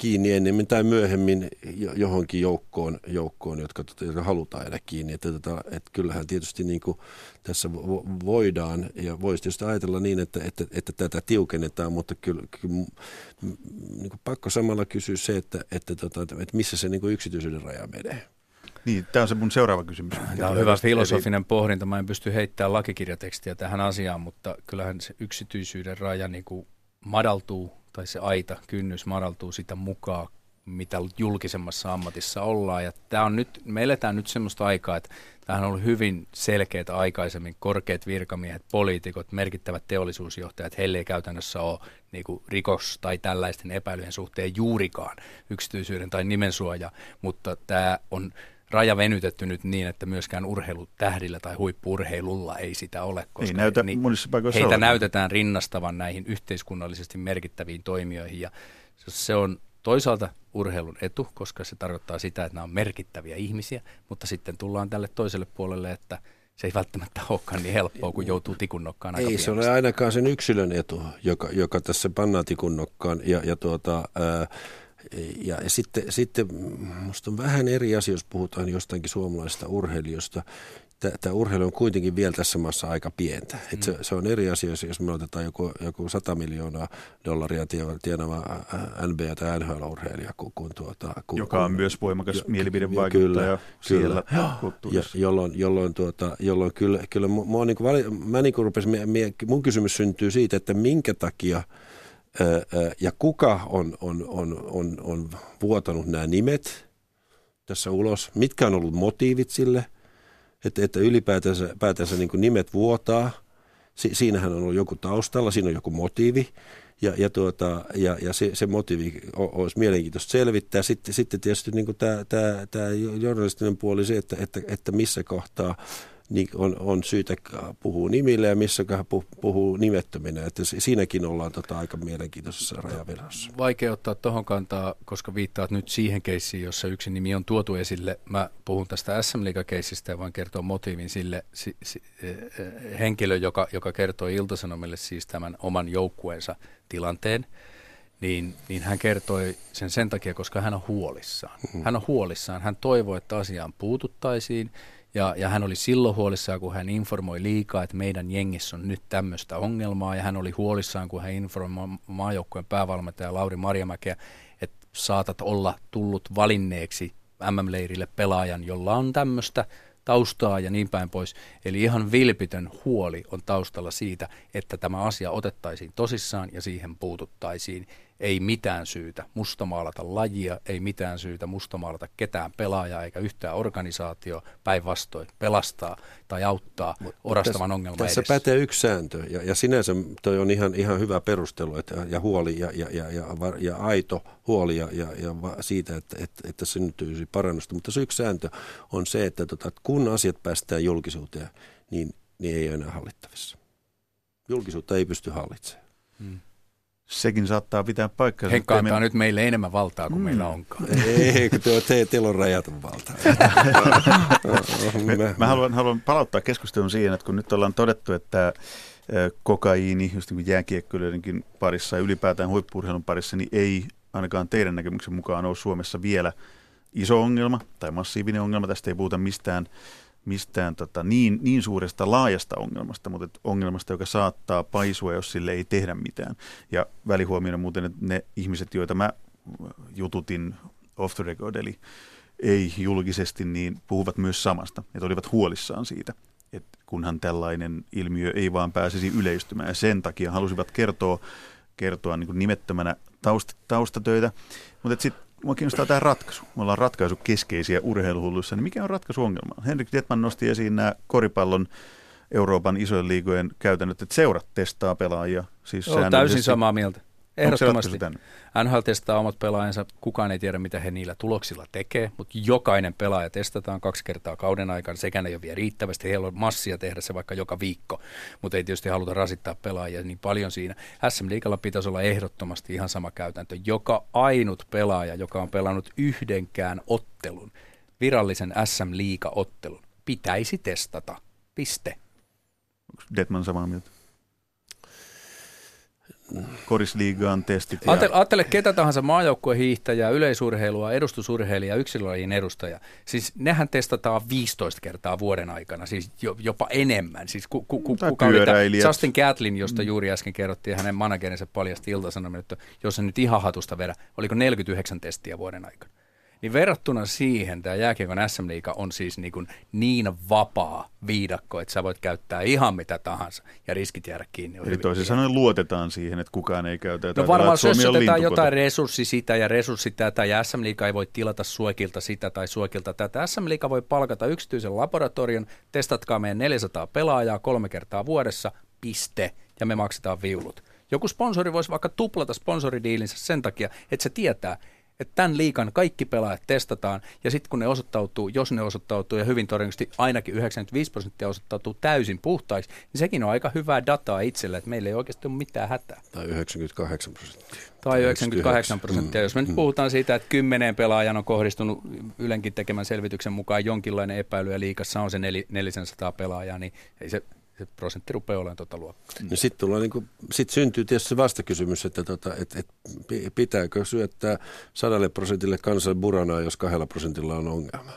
[SPEAKER 2] kiinni ennemmin tai myöhemmin johonkin joukkoon, joukkoon jotka, tota, jotka halutaan jäädä kiinni. Että, että, tota, että kyllähän tietysti niin kuin tässä voidaan ja voisi tietysti ajatella niin, että, että, että tätä tiukennetaan, mutta kyllä, kyllä niin kuin pakko samalla kysyä se, että, että, että, että missä se niin kuin yksityisyyden raja menee.
[SPEAKER 1] Niin, tämä on se mun seuraava kysymys.
[SPEAKER 3] Tämä on hyvä filosofinen pohdinta. Mä en pysty heittämään lakikirjatekstiä tähän asiaan, mutta kyllähän se yksityisyyden raja niin kuin madaltuu, tai se aita, kynnys madaltuu sitä mukaan, mitä julkisemmassa ammatissa ollaan. Ja tämä on nyt, me eletään nyt semmoista aikaa, että tämähän on ollut hyvin selkeät aikaisemmin. Korkeat virkamiehet, poliitikot, merkittävät teollisuusjohtajat, heille ei käytännössä ole niin kuin rikos- tai tällaisten epäilyjen suhteen juurikaan yksityisyyden tai nimensuoja, mutta tämä on raja venytetty nyt niin, että myöskään urheilutähdillä tai huippurheilulla ei sitä ole, koska
[SPEAKER 1] ei näytä
[SPEAKER 3] niin,
[SPEAKER 1] heitä
[SPEAKER 3] ole. näytetään rinnastavan näihin yhteiskunnallisesti merkittäviin toimijoihin. Ja se on toisaalta urheilun etu, koska se tarkoittaa sitä, että nämä on merkittäviä ihmisiä, mutta sitten tullaan tälle toiselle puolelle, että se ei välttämättä olekaan niin helppoa, kun joutuu tikunnokkaan
[SPEAKER 2] Ei se ole ainakaan sen yksilön etu, joka, joka tässä pannaan tikunnokkaan ja, ja tuota, ää, Ja, ja sitten, sitten minusta on vähän eri asia, jos puhutaan jostakin suomalaisesta urheilijosta, tämä urheilu on kuitenkin vielä tässä maassa aika pientä. Et se, mm. se on eri asia, jos me otetaan joku, joku 100 miljoonaa dollaria tienava NBA- tai NHL-urheilija. Kun, kun tuota, kun,
[SPEAKER 1] Joka on kun, myös voimakas jo, mielipidevaikuttaja
[SPEAKER 2] kyllä, siellä kyllä. kulttuurissa. Ja, jolloin, jolloin, tuota, jolloin kyllä, kyllä mua niin kuin, mä niin kuin rupesin, mun kysymys syntyy siitä, että minkä takia ja kuka on, on, on, on, on vuotanut nämä nimet tässä ulos, mitkä on ollut motiivit sille – että, että ylipäätänsä päätänsä niin kuin nimet vuotaa. Si, siinähän on ollut joku taustalla, siinä on joku motiivi. Ja, ja, tuota, ja, ja se, se motiivi olisi mielenkiintoista selvittää. Sitten, sitten tietysti niin tämä, tämä, tämä journalistinen puoli se, että, että, että missä kohtaa niin on, on syytä puhua nimille ja missä puhuu nimettöminä. Että siinäkin ollaan tota aika mielenkiintoisessa rajavedossa.
[SPEAKER 3] Vaikea ottaa tuohon kantaa, koska viittaat nyt siihen keissiin, jossa yksi nimi on tuotu esille. Mä puhun tästä SM Liiga-keissistä ja voin kertoa motiivin sille si, si, eh, eh, henkilö, joka, joka kertoi Iltasanomille siis tämän oman joukkueensa tilanteen. Niin, niin hän kertoi sen sen takia, koska hän on huolissaan. Mm. Hän on huolissaan. Hän toivoo, että asiaan puututtaisiin ja, ja hän oli silloin huolissaan, kun hän informoi liikaa, että meidän jengissä on nyt tämmöistä ongelmaa. Ja hän oli huolissaan, kun hän informoi maajoukkueen päävalmentaja Lauri Marjamäkeä, että saatat olla tullut valinneeksi MM-leirille pelaajan, jolla on tämmöistä taustaa ja niin päin pois. Eli ihan vilpitön huoli on taustalla siitä, että tämä asia otettaisiin tosissaan ja siihen puututtaisiin ei mitään syytä mustamaalata lajia, ei mitään syytä mustamaalata ketään pelaajaa eikä yhtään organisaatio päinvastoin pelastaa tai auttaa Mut, orastavan ongelman
[SPEAKER 2] Tässä
[SPEAKER 3] edessä.
[SPEAKER 2] pätee yksi sääntö ja, ja sinänsä toi on ihan, ihan hyvä perustelu että, ja huoli ja, ja, ja, ja, ja aito huoli ja, ja, ja siitä, että, että, että syntyisi parannusta. Mutta se yksi sääntö on se, että tota, kun asiat päästään julkisuuteen, niin, niin ei ole enää hallittavissa. Julkisuutta ei pysty hallitsemaan. Hmm.
[SPEAKER 1] Sekin saattaa pitää paikkansa.
[SPEAKER 3] Henkka antaa me... nyt meille enemmän valtaa kuin mm. meillä onkaan.
[SPEAKER 2] Ei, kun tuo, te, teillä on rajaton valta.
[SPEAKER 1] me, mä haluan, haluan palauttaa keskustelun siihen, että kun nyt ollaan todettu, että kokaiini, just niin kuin parissa ja ylipäätään huippuurheilun parissa, niin ei ainakaan teidän näkemyksen mukaan ole Suomessa vielä iso ongelma tai massiivinen ongelma. Tästä ei puhuta mistään mistään tota, niin, niin suuresta laajasta ongelmasta, mutta ongelmasta, joka saattaa paisua, jos sille ei tehdä mitään. Ja välihuomiona muuten, että ne ihmiset, joita mä jututin off the record, eli ei julkisesti, niin puhuvat myös samasta, että olivat huolissaan siitä, että kunhan tällainen ilmiö ei vaan pääsisi yleistymään. Ja sen takia halusivat kertoa, kertoa niin nimettömänä taust, taustatöitä. Mutta sitten Mua kiinnostaa tämä ratkaisu. Me ollaan ratkaisu keskeisiä urheiluhulluissa. Niin mikä on ratkaisu ongelmaan? Henrik Detman nosti esiin nämä koripallon Euroopan isojen liigojen käytännöt, että seurat testaa pelaajia.
[SPEAKER 3] Siis Olen täysin samaa mieltä. Ehdottomasti. NHL testaa omat pelaajansa, kukaan ei tiedä mitä he niillä tuloksilla tekee, mutta jokainen pelaaja testataan kaksi kertaa kauden aikana, sekä ei ole vielä riittävästi, heillä on massia tehdä se vaikka joka viikko, mutta ei tietysti haluta rasittaa pelaajia niin paljon siinä. SM Liikalla pitäisi olla ehdottomasti ihan sama käytäntö. Joka ainut pelaaja, joka on pelannut yhdenkään ottelun, virallisen SM Liiga-ottelun, pitäisi testata. Piste.
[SPEAKER 1] Detman samaa mieltä? Korisliigaan testit.
[SPEAKER 3] Ja... Ajattele, ketä tahansa maajoukkuehiihtäjää, yleisurheilua, edustusurheilija, yksilölajin edustaja. Siis nehän testataan 15 kertaa vuoden aikana, siis jopa enemmän. Siis ku, ku, ku, kuka oli Justin Gatlin, josta mm. juuri äsken kerrottiin, hänen managerinsa paljasti ilta että jos se nyt ihan hatusta vedä, oliko 49 testiä vuoden aikana. Niin verrattuna siihen tämä jääkiekon SM-liiga on siis niin, kuin niin vapaa viidakko, että sä voit käyttää ihan mitä tahansa ja riskit jäädä kiinni.
[SPEAKER 1] Eli toisin sanoen luotetaan siihen, että kukaan ei käytä.
[SPEAKER 3] No varmaan sössötetään jotain resurssi sitä ja resurssi tätä ja SM-liiga ei voi tilata Suekilta sitä tai Suekilta tätä. SM-liiga voi palkata yksityisen laboratorion, testatkaa meidän 400 pelaajaa kolme kertaa vuodessa, piste, ja me maksetaan viulut. Joku sponsori voisi vaikka tuplata sponsoridiilinsä sen takia, että se tietää, että tämän liikan kaikki pelaajat testataan, ja sitten kun ne osoittautuu, jos ne osoittautuu, ja hyvin todennäköisesti ainakin 95 prosenttia osoittautuu täysin puhtaiksi, niin sekin on aika hyvää dataa itselle, että meillä ei oikeasti ole mitään hätää.
[SPEAKER 2] Tai 98 prosenttia.
[SPEAKER 3] Tai 98 prosenttia. Mm. Jos me nyt mm. puhutaan siitä, että kymmenen pelaajan on kohdistunut Ylenkin tekemän selvityksen mukaan jonkinlainen epäily, ja liikassa on se 400 pelaajaa, niin ei se se prosentti rupeaa olemaan tuota luokkaa.
[SPEAKER 2] No sitten niin sit syntyy tietysti se vastakysymys, että tota, et, et, pitääkö syöttää sadalle prosentille kansan buranaa, jos kahdella prosentilla on ongelma.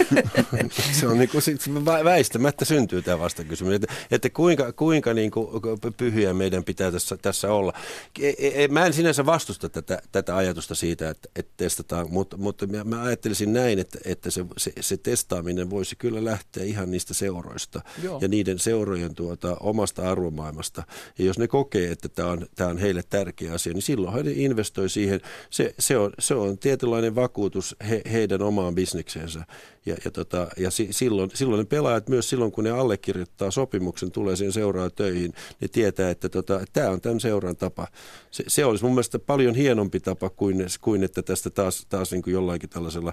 [SPEAKER 2] se on niin kuin, sit väistämättä syntyy tämä vastakysymys, että, että kuinka, kuinka niin kuin pyhiä meidän pitää tässä, tässä olla. E, e, e, mä en sinänsä vastusta tätä, tätä ajatusta siitä, että, että testataan, mutta, mutta mä ajattelisin näin, että, että se, se, se testaaminen voisi kyllä lähteä ihan niistä seuroista Joo. ja niiden seurojen tuota, omasta arvomaailmasta. Ja jos ne kokee, että tämä on, tämä on heille tärkeä asia, niin silloin he investoi siihen. Se, se, on, se on tietynlainen vakuutus he, heidän omaan bisnekseensä. Ja, ja, tota, ja si, silloin, silloin ne pelaajat myös silloin, kun ne allekirjoittaa sopimuksen, tulee siihen seuraa töihin, ne tietää, että tota, tämä on tämän seuran tapa. Se, se olisi mun mielestä paljon hienompi tapa kuin, kuin että tästä taas, taas niin kuin jollain tällaisella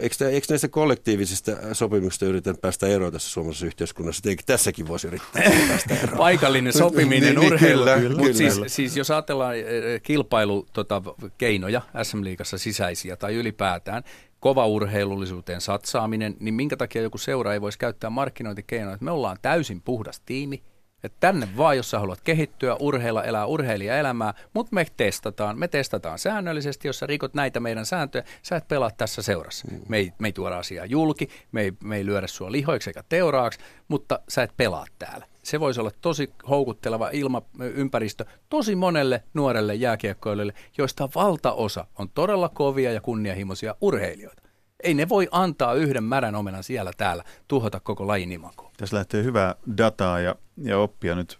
[SPEAKER 2] Eikö, eikö näistä kollektiivisista sopimuksista yritetä päästä eroon tässä suomalaisessa yhteiskunnassa? Eikö tässäkin voisi yrittää päästä eroon?
[SPEAKER 3] Paikallinen sopiminen, niin, niin urheilu. Kyllä. Siis, siis jos ajatellaan eh, eh, kilpailukeinoja tota, SM-liigassa sisäisiä tai ylipäätään, kova urheilullisuuteen satsaaminen, niin minkä takia joku seura ei voisi käyttää markkinointikeinoja, että me ollaan täysin puhdas tiimi – että tänne vaan, jos sä haluat kehittyä, urheilla, elää urheilijaelämää, mutta me testataan, me testataan säännöllisesti, jos sä rikot näitä meidän sääntöjä, sä et pelaa tässä seurassa. Mm. Me, ei, me ei tuoda asiaa julki, me ei, me ei lyödä sua lihoiksi eikä teuraaksi, mutta sä et pelaa täällä. Se voisi olla tosi houkutteleva ilma, ympäristö tosi monelle nuorelle jääkiekkoilijalle, joista valtaosa on todella kovia ja kunnianhimoisia urheilijoita. Ei ne voi antaa yhden märän omenan siellä täällä tuhota koko lajin imakoa.
[SPEAKER 1] Tässä lähtee hyvää dataa ja, ja oppia nyt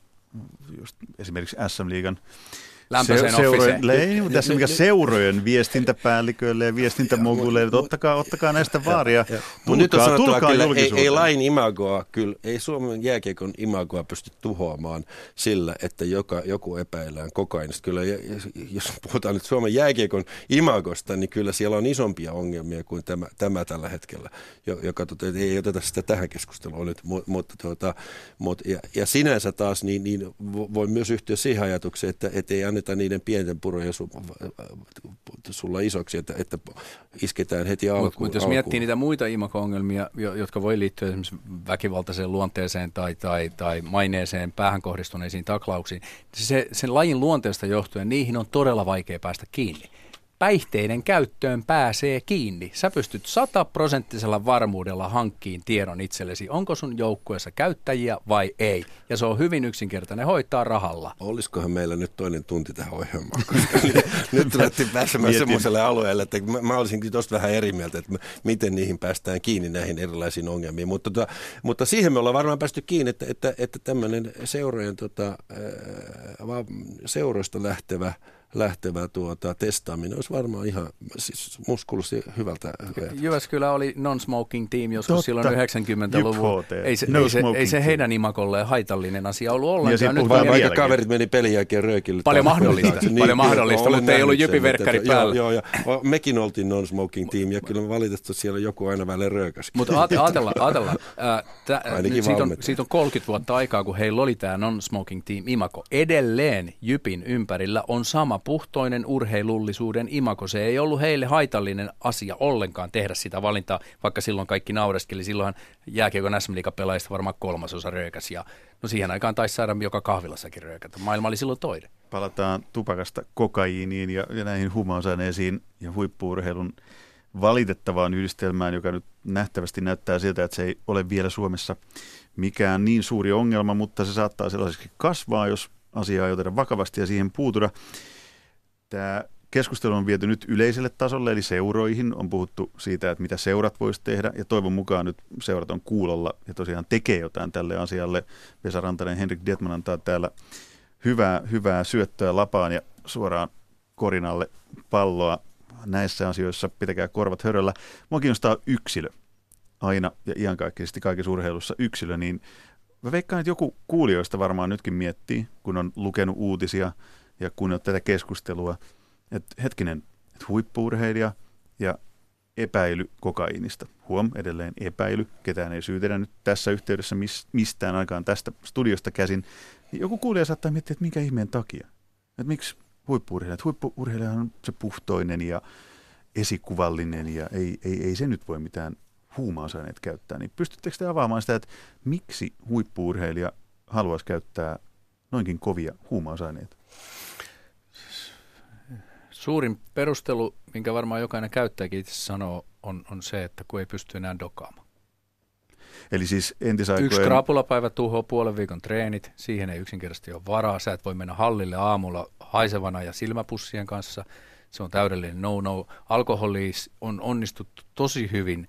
[SPEAKER 1] just esimerkiksi SM-liigan
[SPEAKER 3] lämpöiseen se, seurojen,
[SPEAKER 1] ei, mutta tässä mikä seurojen viestintäpäälliköille ja viestintämoguleille, ottakaa, ottakaa näistä vaaria. Tulkaa, nyt on sanottava
[SPEAKER 2] kyllä, ei, ei lain imagoa, kyllä, ei Suomen jääkiekon imagoa pysty tuhoamaan sillä, että joka, joku epäillään kokainista. Kyllä, jos puhutaan nyt Suomen jääkiekon imagosta, niin kyllä siellä on isompia ongelmia kuin tämä, tämä tällä hetkellä, joka tota, ei oteta sitä tähän keskusteluun nyt, mutta, tuota, mutta ja, ja sinänsä taas niin, niin voi myös yhtyä siihen ajatukseen, että, että ei anneta niiden pienten purojen su, sulla isoksi, että, että isketään heti alkuun. Mutta
[SPEAKER 3] mut jos alkuun. miettii niitä muita imako-ongelmia, jotka voi liittyä esimerkiksi väkivaltaiseen luonteeseen tai, tai, tai maineeseen päähän kohdistuneisiin taklauksiin, se, sen lajin luonteesta johtuen niihin on todella vaikea päästä kiinni päihteiden käyttöön pääsee kiinni. Sä pystyt sataprosenttisella varmuudella hankkiin tiedon itsellesi, onko sun joukkueessa käyttäjiä vai ei. Ja se on hyvin yksinkertainen hoitaa rahalla.
[SPEAKER 2] Olisikohan meillä nyt toinen tunti tähän ohjelmaan, koska nyt lähti pääsemään semmoiselle alueelle, että mä, mä olisinkin tuosta vähän eri mieltä, että miten niihin päästään kiinni näihin erilaisiin ongelmiin. Mutta, tota, mutta siihen me ollaan varmaan päästy kiinni, että, että, että tämmöinen seurojen, tota, seuroista lähtevä lähtevä tuota, testaaminen olisi varmaan ihan, siis musta hyvältä.
[SPEAKER 3] Jyväskylä oli non-smoking team joskus Totta. silloin 90-luvulla. Ei se, no ei, se, ei se heidän imakolleen haitallinen asia ollut ollenkaan.
[SPEAKER 2] Nyt vaan vaikka kaverit meni pelin jälkeen röökille.
[SPEAKER 3] Paljon mahdollista, niin, paljon mahdollista mutta ei ollut jypiverkkari päällä.
[SPEAKER 2] Joo, joo, ja mekin oltiin non-smoking team ja kyllä valitettavasti siellä joku aina välillä röökäs.
[SPEAKER 3] Mutta ajatella, ajatella siitä, on, siitä on 30 vuotta aikaa, kun heillä oli tämä non-smoking team imako. Edelleen Jypin ympärillä on sama puhtoinen urheilullisuuden imako. Se ei ollut heille haitallinen asia ollenkaan tehdä sitä valintaa, vaikka silloin kaikki naureskeli. Silloin jääkiekon sm pelaajista varmaan kolmasosa röökäs ja no siihen aikaan taisi saada joka kahvilassakin röökätä. Maailma oli silloin toinen.
[SPEAKER 1] Palataan tupakasta kokaiiniin ja, ja näihin huumausaineisiin ja huippuurheilun valitettavaan yhdistelmään, joka nyt nähtävästi näyttää siltä, että se ei ole vielä Suomessa mikään niin suuri ongelma, mutta se saattaa sellaiseksi kasvaa, jos asiaa ei oteta vakavasti ja siihen puutuda. Tämä keskustelu on viety nyt yleiselle tasolle, eli seuroihin. On puhuttu siitä, että mitä seurat voisi tehdä, ja toivon mukaan nyt seurat on kuulolla ja tosiaan tekee jotain tälle asialle. Vesa Rantanen Henrik Detman antaa täällä hyvää, hyvää syöttöä lapaan ja suoraan korinalle palloa. Näissä asioissa pitäkää korvat höröllä. Mua kiinnostaa yksilö aina ja iankaikkisesti kaikessa urheilussa yksilö, niin mä veikkaan, että joku kuulijoista varmaan nytkin miettii, kun on lukenut uutisia – ja kuunnella tätä keskustelua, että hetkinen, että huippuurheilija ja epäily kokaiinista. Huom, edelleen epäily, ketään ei syytetä nyt tässä yhteydessä mistään aikaan tästä studiosta käsin. Joku kuulija saattaa miettiä, että minkä ihmeen takia. Että miksi huippuurheilija? Että huippuurheilija on se puhtoinen ja esikuvallinen ja ei, ei, ei se nyt voi mitään huumausaineet käyttää, niin pystyttekö te avaamaan sitä, että miksi huippuurheilija haluaisi käyttää noinkin kovia huumausaineita?
[SPEAKER 3] Suurin perustelu, minkä varmaan jokainen käyttäjäkin itse sanoo, on, on se, että kun ei pysty enää dokaamaan.
[SPEAKER 1] Eli siis entisaikojen...
[SPEAKER 3] Yksi krapulapäivä tuhoaa puolen viikon treenit, siihen ei yksinkertaisesti ole varaa. Sä et voi mennä hallille aamulla haisevana ja silmäpussien kanssa. Se on täydellinen no-no. Alkoholi on onnistuttu tosi hyvin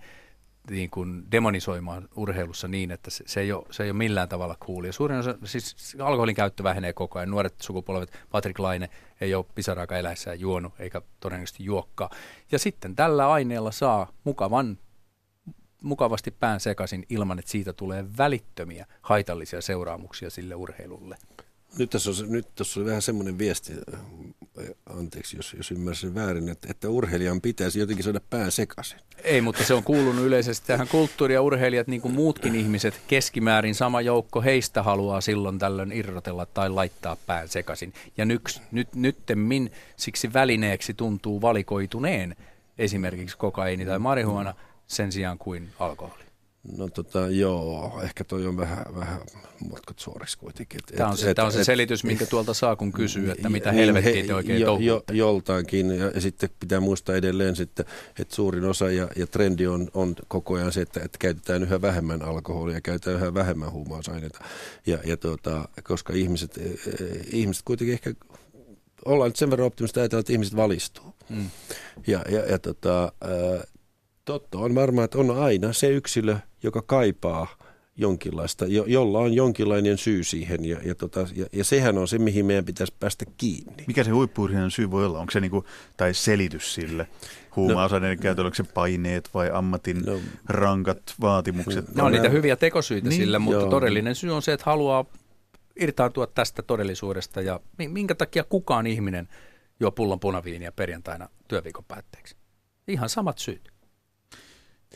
[SPEAKER 3] niin kuin demonisoimaan urheilussa niin, että se, se, ei ole, se ei ole millään tavalla. Ja suurin osa, siis alkoholin käyttö vähenee koko ajan. Nuoret sukupolvet, Patrick Laine ei ole pisaraakaan eläessään juonut eikä todennäköisesti juokkaa. Ja sitten tällä aineella saa mukavan mukavasti pään sekaisin ilman, että siitä tulee välittömiä haitallisia seuraamuksia sille urheilulle.
[SPEAKER 2] Nyt tässä, on, nyt tässä oli vähän semmoinen viesti, äh, anteeksi jos, jos ymmärsin väärin, että, että urheilijan pitäisi jotenkin saada pää sekaisin.
[SPEAKER 3] Ei, mutta se on kuulunut yleisesti tähän kulttuuri- ja urheilijat, niin kuin muutkin ihmiset, keskimäärin sama joukko heistä haluaa silloin tällöin irrotella tai laittaa pään sekaisin. Ja nyt, nyt, nyttemmin siksi välineeksi tuntuu valikoituneen esimerkiksi kokaiini tai marihuana sen sijaan kuin alkoholi.
[SPEAKER 2] No tota, joo, ehkä toi on vähän, vähän mutkat suoriksi kuitenkin.
[SPEAKER 3] Et, tämä on se, et, tämä on se et, selitys, minkä tuolta saa, kun kysyy, että mitä niin, helvettiä te oikein jo, jo,
[SPEAKER 2] Joltainkin, ja, ja sitten pitää muistaa edelleen sitten, että suurin osa ja, ja trendi on, on koko ajan se, että, että käytetään yhä vähemmän alkoholia, käytetään yhä vähemmän huumausaineita, ja, ja tota, koska ihmiset, eh, ihmiset kuitenkin ehkä ollaan nyt sen verran optimista ajatella, että ihmiset valistuu. Mm. Ja, ja, ja tota, Totta on varmaan, että on aina se yksilö, joka kaipaa jonkinlaista, jo, jolla on jonkinlainen syy siihen ja, ja, tota, ja, ja sehän on se, mihin meidän pitäisi päästä kiinni.
[SPEAKER 1] Mikä se huippuurheilijan syy voi olla? Onko se niinku, tai selitys sille huumausaineiden no, käytöllä, onko se paineet vai ammatin no, rankat vaatimukset?
[SPEAKER 3] No on niitä hyviä tekosyitä niin, sille, mutta joo. todellinen syy on se, että haluaa irtaantua tästä todellisuudesta ja minkä takia kukaan ihminen juo pullon punaviiniä perjantaina työviikon päätteeksi? Ihan samat syyt.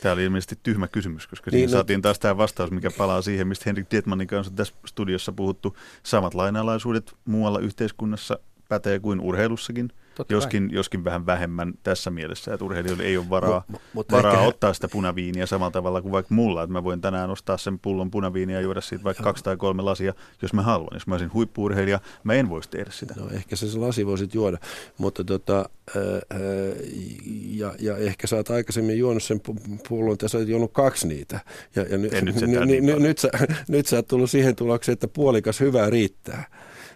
[SPEAKER 1] Tämä oli ilmeisesti tyhmä kysymys, koska niin, siinä no. saatiin taas tämä vastaus, mikä palaa siihen, mistä Henrik Dietmanin kanssa tässä studiossa puhuttu. Samat lainalaisuudet muualla yhteiskunnassa pätee kuin urheilussakin. Totta joskin, joskin vähän vähemmän tässä mielessä, että urheilijoille ei ole varaa, M- mutta varaa ehkä... ottaa sitä punaviiniä samalla tavalla kuin vaikka mulla. Että mä voin tänään ostaa sen pullon punaviiniä ja juoda siitä vaikka kaksi tai kolme lasia, jos mä haluan. Jos mä olisin huippuurheilija, mä en voisi tehdä sitä.
[SPEAKER 2] No ehkä se, se lasi voisit juoda, mutta tota, ää, ja, ja ehkä sä oot aikaisemmin juonut sen pullon, tässä olet juonut kaksi niitä. Ja, ja
[SPEAKER 1] n- nyt,
[SPEAKER 2] n-
[SPEAKER 1] niin
[SPEAKER 2] n- nyt, sä, nyt sä oot tullut siihen tulokseen, että puolikas hyvää riittää.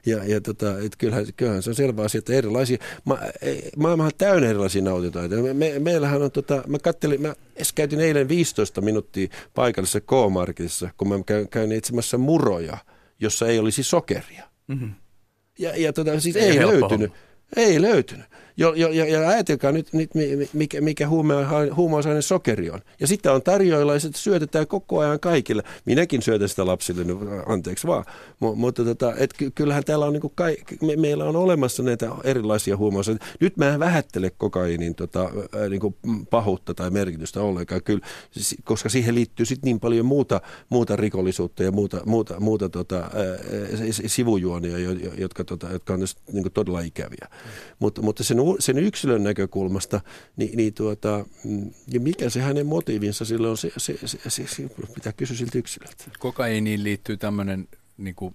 [SPEAKER 2] Ja, ja tota, et kyllähän, kyllähän, se on selvä asia, että erilaisia, ma, maailmahan on täynnä erilaisia nautitaitoja. Me, me, meillähän on, tota, mä kattelin, mä käytin eilen 15 minuuttia paikallisessa K-Marketissa, kun mä käyn, käyn etsimässä muroja, jossa ei olisi sokeria. Mm-hmm. Ja, ja tota, siis ei, ei löytynyt. Ei löytynyt. Jo, jo, ja, ja ajatelkaa nyt, nyt mikä, mikä huumausaine sokeri on. Ja sitten on tarjoilla ja sitä syötetään koko ajan kaikille. Minäkin syötän sitä lapsille, anteeksi vaan. M- mutta tota, et kyllähän täällä on niinku kai, me, meillä on olemassa näitä erilaisia huumausaineita. Nyt mä en vähättele kokainin tota, niinku pahuutta tai merkitystä ollenkaan, kyllä, koska siihen liittyy sit niin paljon muuta, muuta rikollisuutta ja muuta, muuta, muuta tota, sivujuonia, jotka, tota, jotka on niinku todella ikäviä. Mutta, mutta sen sen yksilön näkökulmasta, niin, niin tuota, mm, ja mikä se hänen motiivinsa sille on, se, se, se, se, se pitää kysyä siltä yksilöltä.
[SPEAKER 3] Kokainiin liittyy tämmöinen, niin kuin,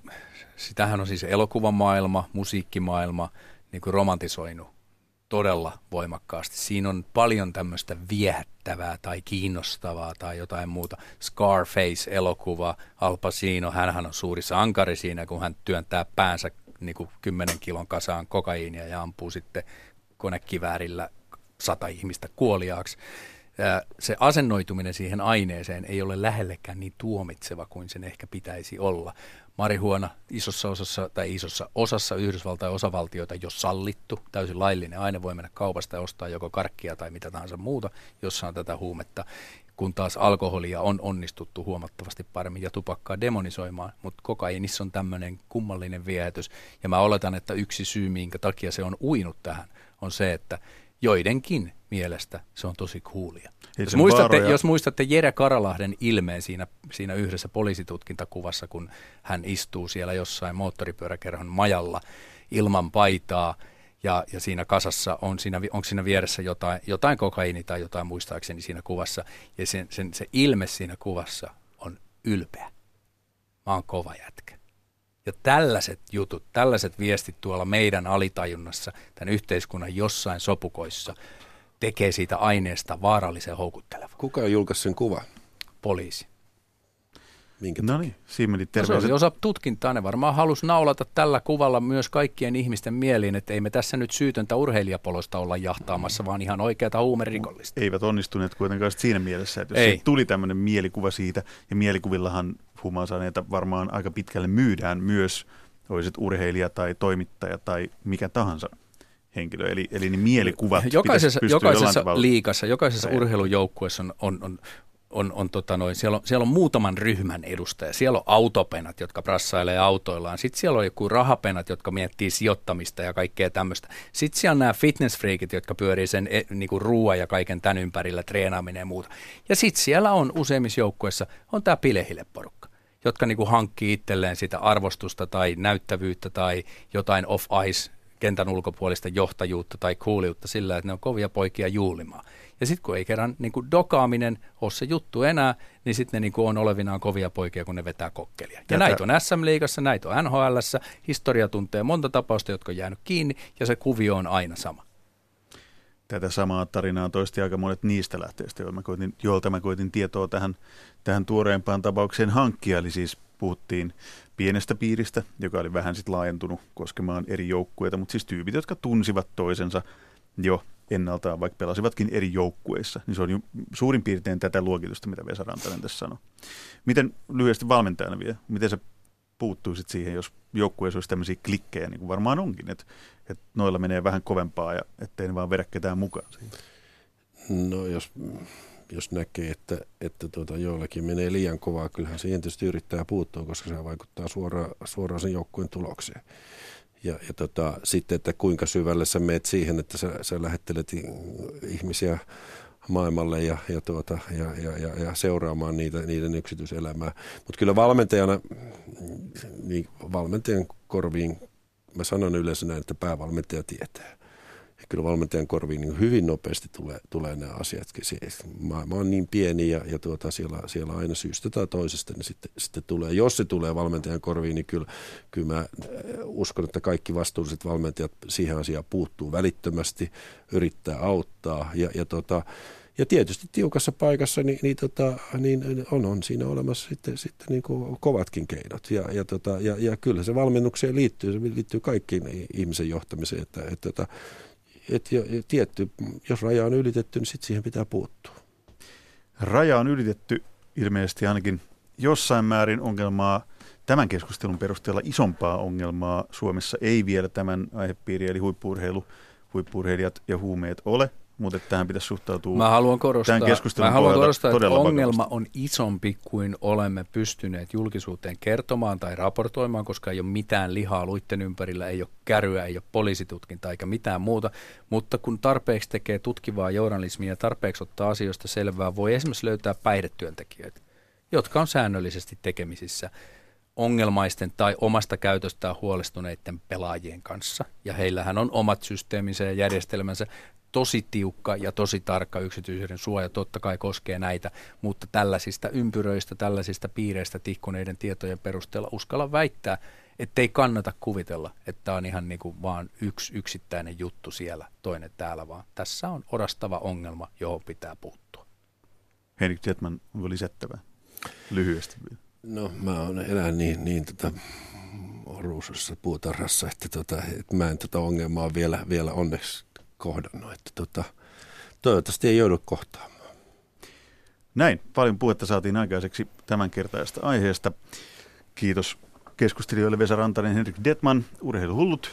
[SPEAKER 3] sitähän on siis elokuvamaailma, musiikkimaailma, niin kuin romantisoinut todella voimakkaasti. Siinä on paljon tämmöistä viehättävää tai kiinnostavaa tai jotain muuta. Scarface-elokuva, Al Pacino, hänhän on suuri sankari siinä, kun hän työntää päänsä niin kuin 10 kilon kasaan kokaiinia ja ampuu sitten konekiväärillä sata ihmistä kuoliaaksi. Se asennoituminen siihen aineeseen ei ole lähellekään niin tuomitseva kuin sen ehkä pitäisi olla. Marihuona isossa osassa tai isossa osassa Yhdysvaltain osavaltioita jo sallittu, täysin laillinen aine, voi mennä kaupasta ja ostaa joko karkkia tai mitä tahansa muuta, jossa on tätä huumetta kun taas alkoholia on onnistuttu huomattavasti paremmin ja tupakkaa demonisoimaan, mutta kokainissa on tämmöinen kummallinen viehätys. Ja mä oletan, että yksi syy, minkä takia se on uinut tähän, on se, että joidenkin mielestä se on tosi coolia. Jos muistatte, jos muistatte Jere Karalahden ilmeen siinä, siinä yhdessä poliisitutkintakuvassa, kun hän istuu siellä jossain moottoripyöräkerhon majalla ilman paitaa ja, ja siinä kasassa on siinä, onko siinä vieressä jotain, jotain kokaini tai jotain muistaakseni siinä kuvassa, ja sen, sen, se ilme siinä kuvassa on ylpeä. Mä oon kova jätkä. Ja tällaiset jutut, tällaiset viestit tuolla meidän alitajunnassa, tämän yhteiskunnan jossain sopukoissa, tekee siitä aineesta vaarallisen houkutteleva.
[SPEAKER 2] Kuka on julkaissut sen kuva?
[SPEAKER 3] Poliisi.
[SPEAKER 1] Minkä no niin, siinä meni
[SPEAKER 3] no se oli osa tutkintaa. Ne varmaan halusi naulata tällä kuvalla myös kaikkien ihmisten mieliin, että ei me tässä nyt syytöntä urheilijapolosta olla jahtaamassa, vaan ihan oikeata huumerikollista.
[SPEAKER 1] Eivät onnistuneet kuitenkaan siinä mielessä, että jos ei. tuli tämmöinen mielikuva siitä, ja mielikuvillahan huumausaineita varmaan aika pitkälle myydään myös, olisit urheilija tai toimittaja tai mikä tahansa henkilö. Eli, eli niin mielikuvat
[SPEAKER 3] jokaisessa, jokaisessa liikassa, jokaisessa urheilujoukkueessa on, on, on on, on, tota noin, siellä, on, siellä on muutaman ryhmän edustaja. Siellä on autopenat, jotka prassailee autoillaan. Sitten siellä on joku rahapenat, jotka miettii sijoittamista ja kaikkea tämmöistä. Sitten siellä on nämä fitnessfreakit, jotka pyörii sen e, niinku ruoan ja kaiken tämän ympärillä, treenaaminen ja muuta. Ja sitten siellä on useimmissa joukkueissa on tämä pilehille-porukka jotka niinku hankkii itselleen sitä arvostusta tai näyttävyyttä tai jotain off-ice kentän ulkopuolista johtajuutta tai kuuliutta sillä, että ne on kovia poikia juulimaan. Ja sitten kun ei kerran niin kuin dokaaminen ole se juttu enää, niin sitten ne niin kuin on olevinaan kovia poikia, kun ne vetää kokkelia. Ja Tätä... näitä on SM-liigassa, näitä on nhl historia tuntee monta tapausta, jotka on jäänyt kiinni, ja se kuvio on aina sama.
[SPEAKER 1] Tätä samaa tarinaa toisti aika monet niistä lähteistä, joilta mä koitin, joilta mä koitin tietoa tähän, tähän tuoreempaan tapaukseen hankkia. Eli siis puhuttiin pienestä piiristä, joka oli vähän sitten laajentunut koskemaan eri joukkueita, mutta siis tyypit, jotka tunsivat toisensa jo ennaltaan, vaikka pelasivatkin eri joukkueissa, niin se on jo suurin piirtein tätä luokitusta, mitä Vesa Rantanen tässä sanoi. Miten lyhyesti valmentajana vielä, miten se puuttuisit siihen, jos joukkueessa olisi tämmöisiä klikkejä, niin kuin varmaan onkin, että, että noilla menee vähän kovempaa ja ettei ne vaan vedä ketään mukaan siihen?
[SPEAKER 2] No jos, jos näkee, että, että tuota, joillakin menee liian kovaa, kyllähän siihen tietysti yrittää puuttua, koska se vaikuttaa suoraan, suoraan sen joukkueen tulokseen. Ja, ja tota, sitten, että kuinka syvälle sä meet siihen, että sä, sä lähettelet ihmisiä maailmalle ja, ja, tuota, ja, ja, ja, ja seuraamaan niitä, niiden yksityiselämää. Mutta kyllä valmentajana, niin valmentajan korviin, mä sanon yleensä näin, että päävalmentaja tietää kyllä valmentajan korviin niin hyvin nopeasti tulee, tulee nämä asiat. Maailma on niin pieni ja, ja tuota, siellä, siellä aina syystä tai toisesta niin sitten, sitten tulee. Jos se tulee valmentajan korviin, niin kyllä, kyllä mä äh, uskon, että kaikki vastuulliset valmentajat siihen asiaan puuttuu välittömästi, yrittää auttaa ja, ja tota, ja tietysti tiukassa paikassa niin, niin, tota, niin on, on siinä olemassa sitten, sitten niin kuin kovatkin keinot. Ja, ja, tota, ja, ja kyllä se valmennukseen liittyy, se liittyy kaikkiin ihmisen johtamiseen. Että, että, että että tietty, jos raja on ylitetty, niin sitten siihen pitää puuttua.
[SPEAKER 1] Raja on ylitetty ilmeisesti ainakin jossain määrin ongelmaa. Tämän keskustelun perusteella isompaa ongelmaa Suomessa ei vielä tämän aihepiiri, eli huippuurheilu, ja huumeet ole mutta tähän pitäisi suhtautua
[SPEAKER 3] mä haluan korostaa, tämän keskustelun mä haluan korostaa että ongelma vakavasti. on isompi kuin olemme pystyneet julkisuuteen kertomaan tai raportoimaan, koska ei ole mitään lihaa luitten ympärillä, ei ole käryä, ei ole poliisitutkinta eikä mitään muuta. Mutta kun tarpeeksi tekee tutkivaa journalismia ja tarpeeksi ottaa asioista selvää, voi esimerkiksi löytää päihdetyöntekijöitä, jotka on säännöllisesti tekemisissä ongelmaisten tai omasta käytöstään huolestuneiden pelaajien kanssa. Ja heillähän on omat systeeminsä ja järjestelmänsä tosi tiukka ja tosi tarkka yksityisyyden suoja totta kai koskee näitä, mutta tällaisista ympyröistä, tällaisista piireistä tihkuneiden tietojen perusteella uskalla väittää, ettei kannata kuvitella, että on ihan niin kuin vaan yksi yksittäinen juttu siellä, toinen täällä, vaan tässä on orastava ongelma, johon pitää puuttua.
[SPEAKER 1] Henrik Tietman, onko lisättävää lyhyesti
[SPEAKER 2] No mä oon enää niin, niin tota, ruusussa puutarhassa, että, tota, että mä en tota ongelmaa vielä, vielä onneksi kohdannut. Että tota, toivottavasti ei joudu kohtaamaan.
[SPEAKER 1] Näin, paljon puhetta saatiin aikaiseksi tämänkertaista aiheesta. Kiitos keskustelijoille Vesa Rantanen, Henrik Detman, Urheiluhullut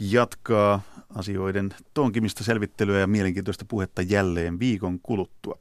[SPEAKER 1] jatkaa asioiden tonkimista selvittelyä ja mielenkiintoista puhetta jälleen viikon kuluttua.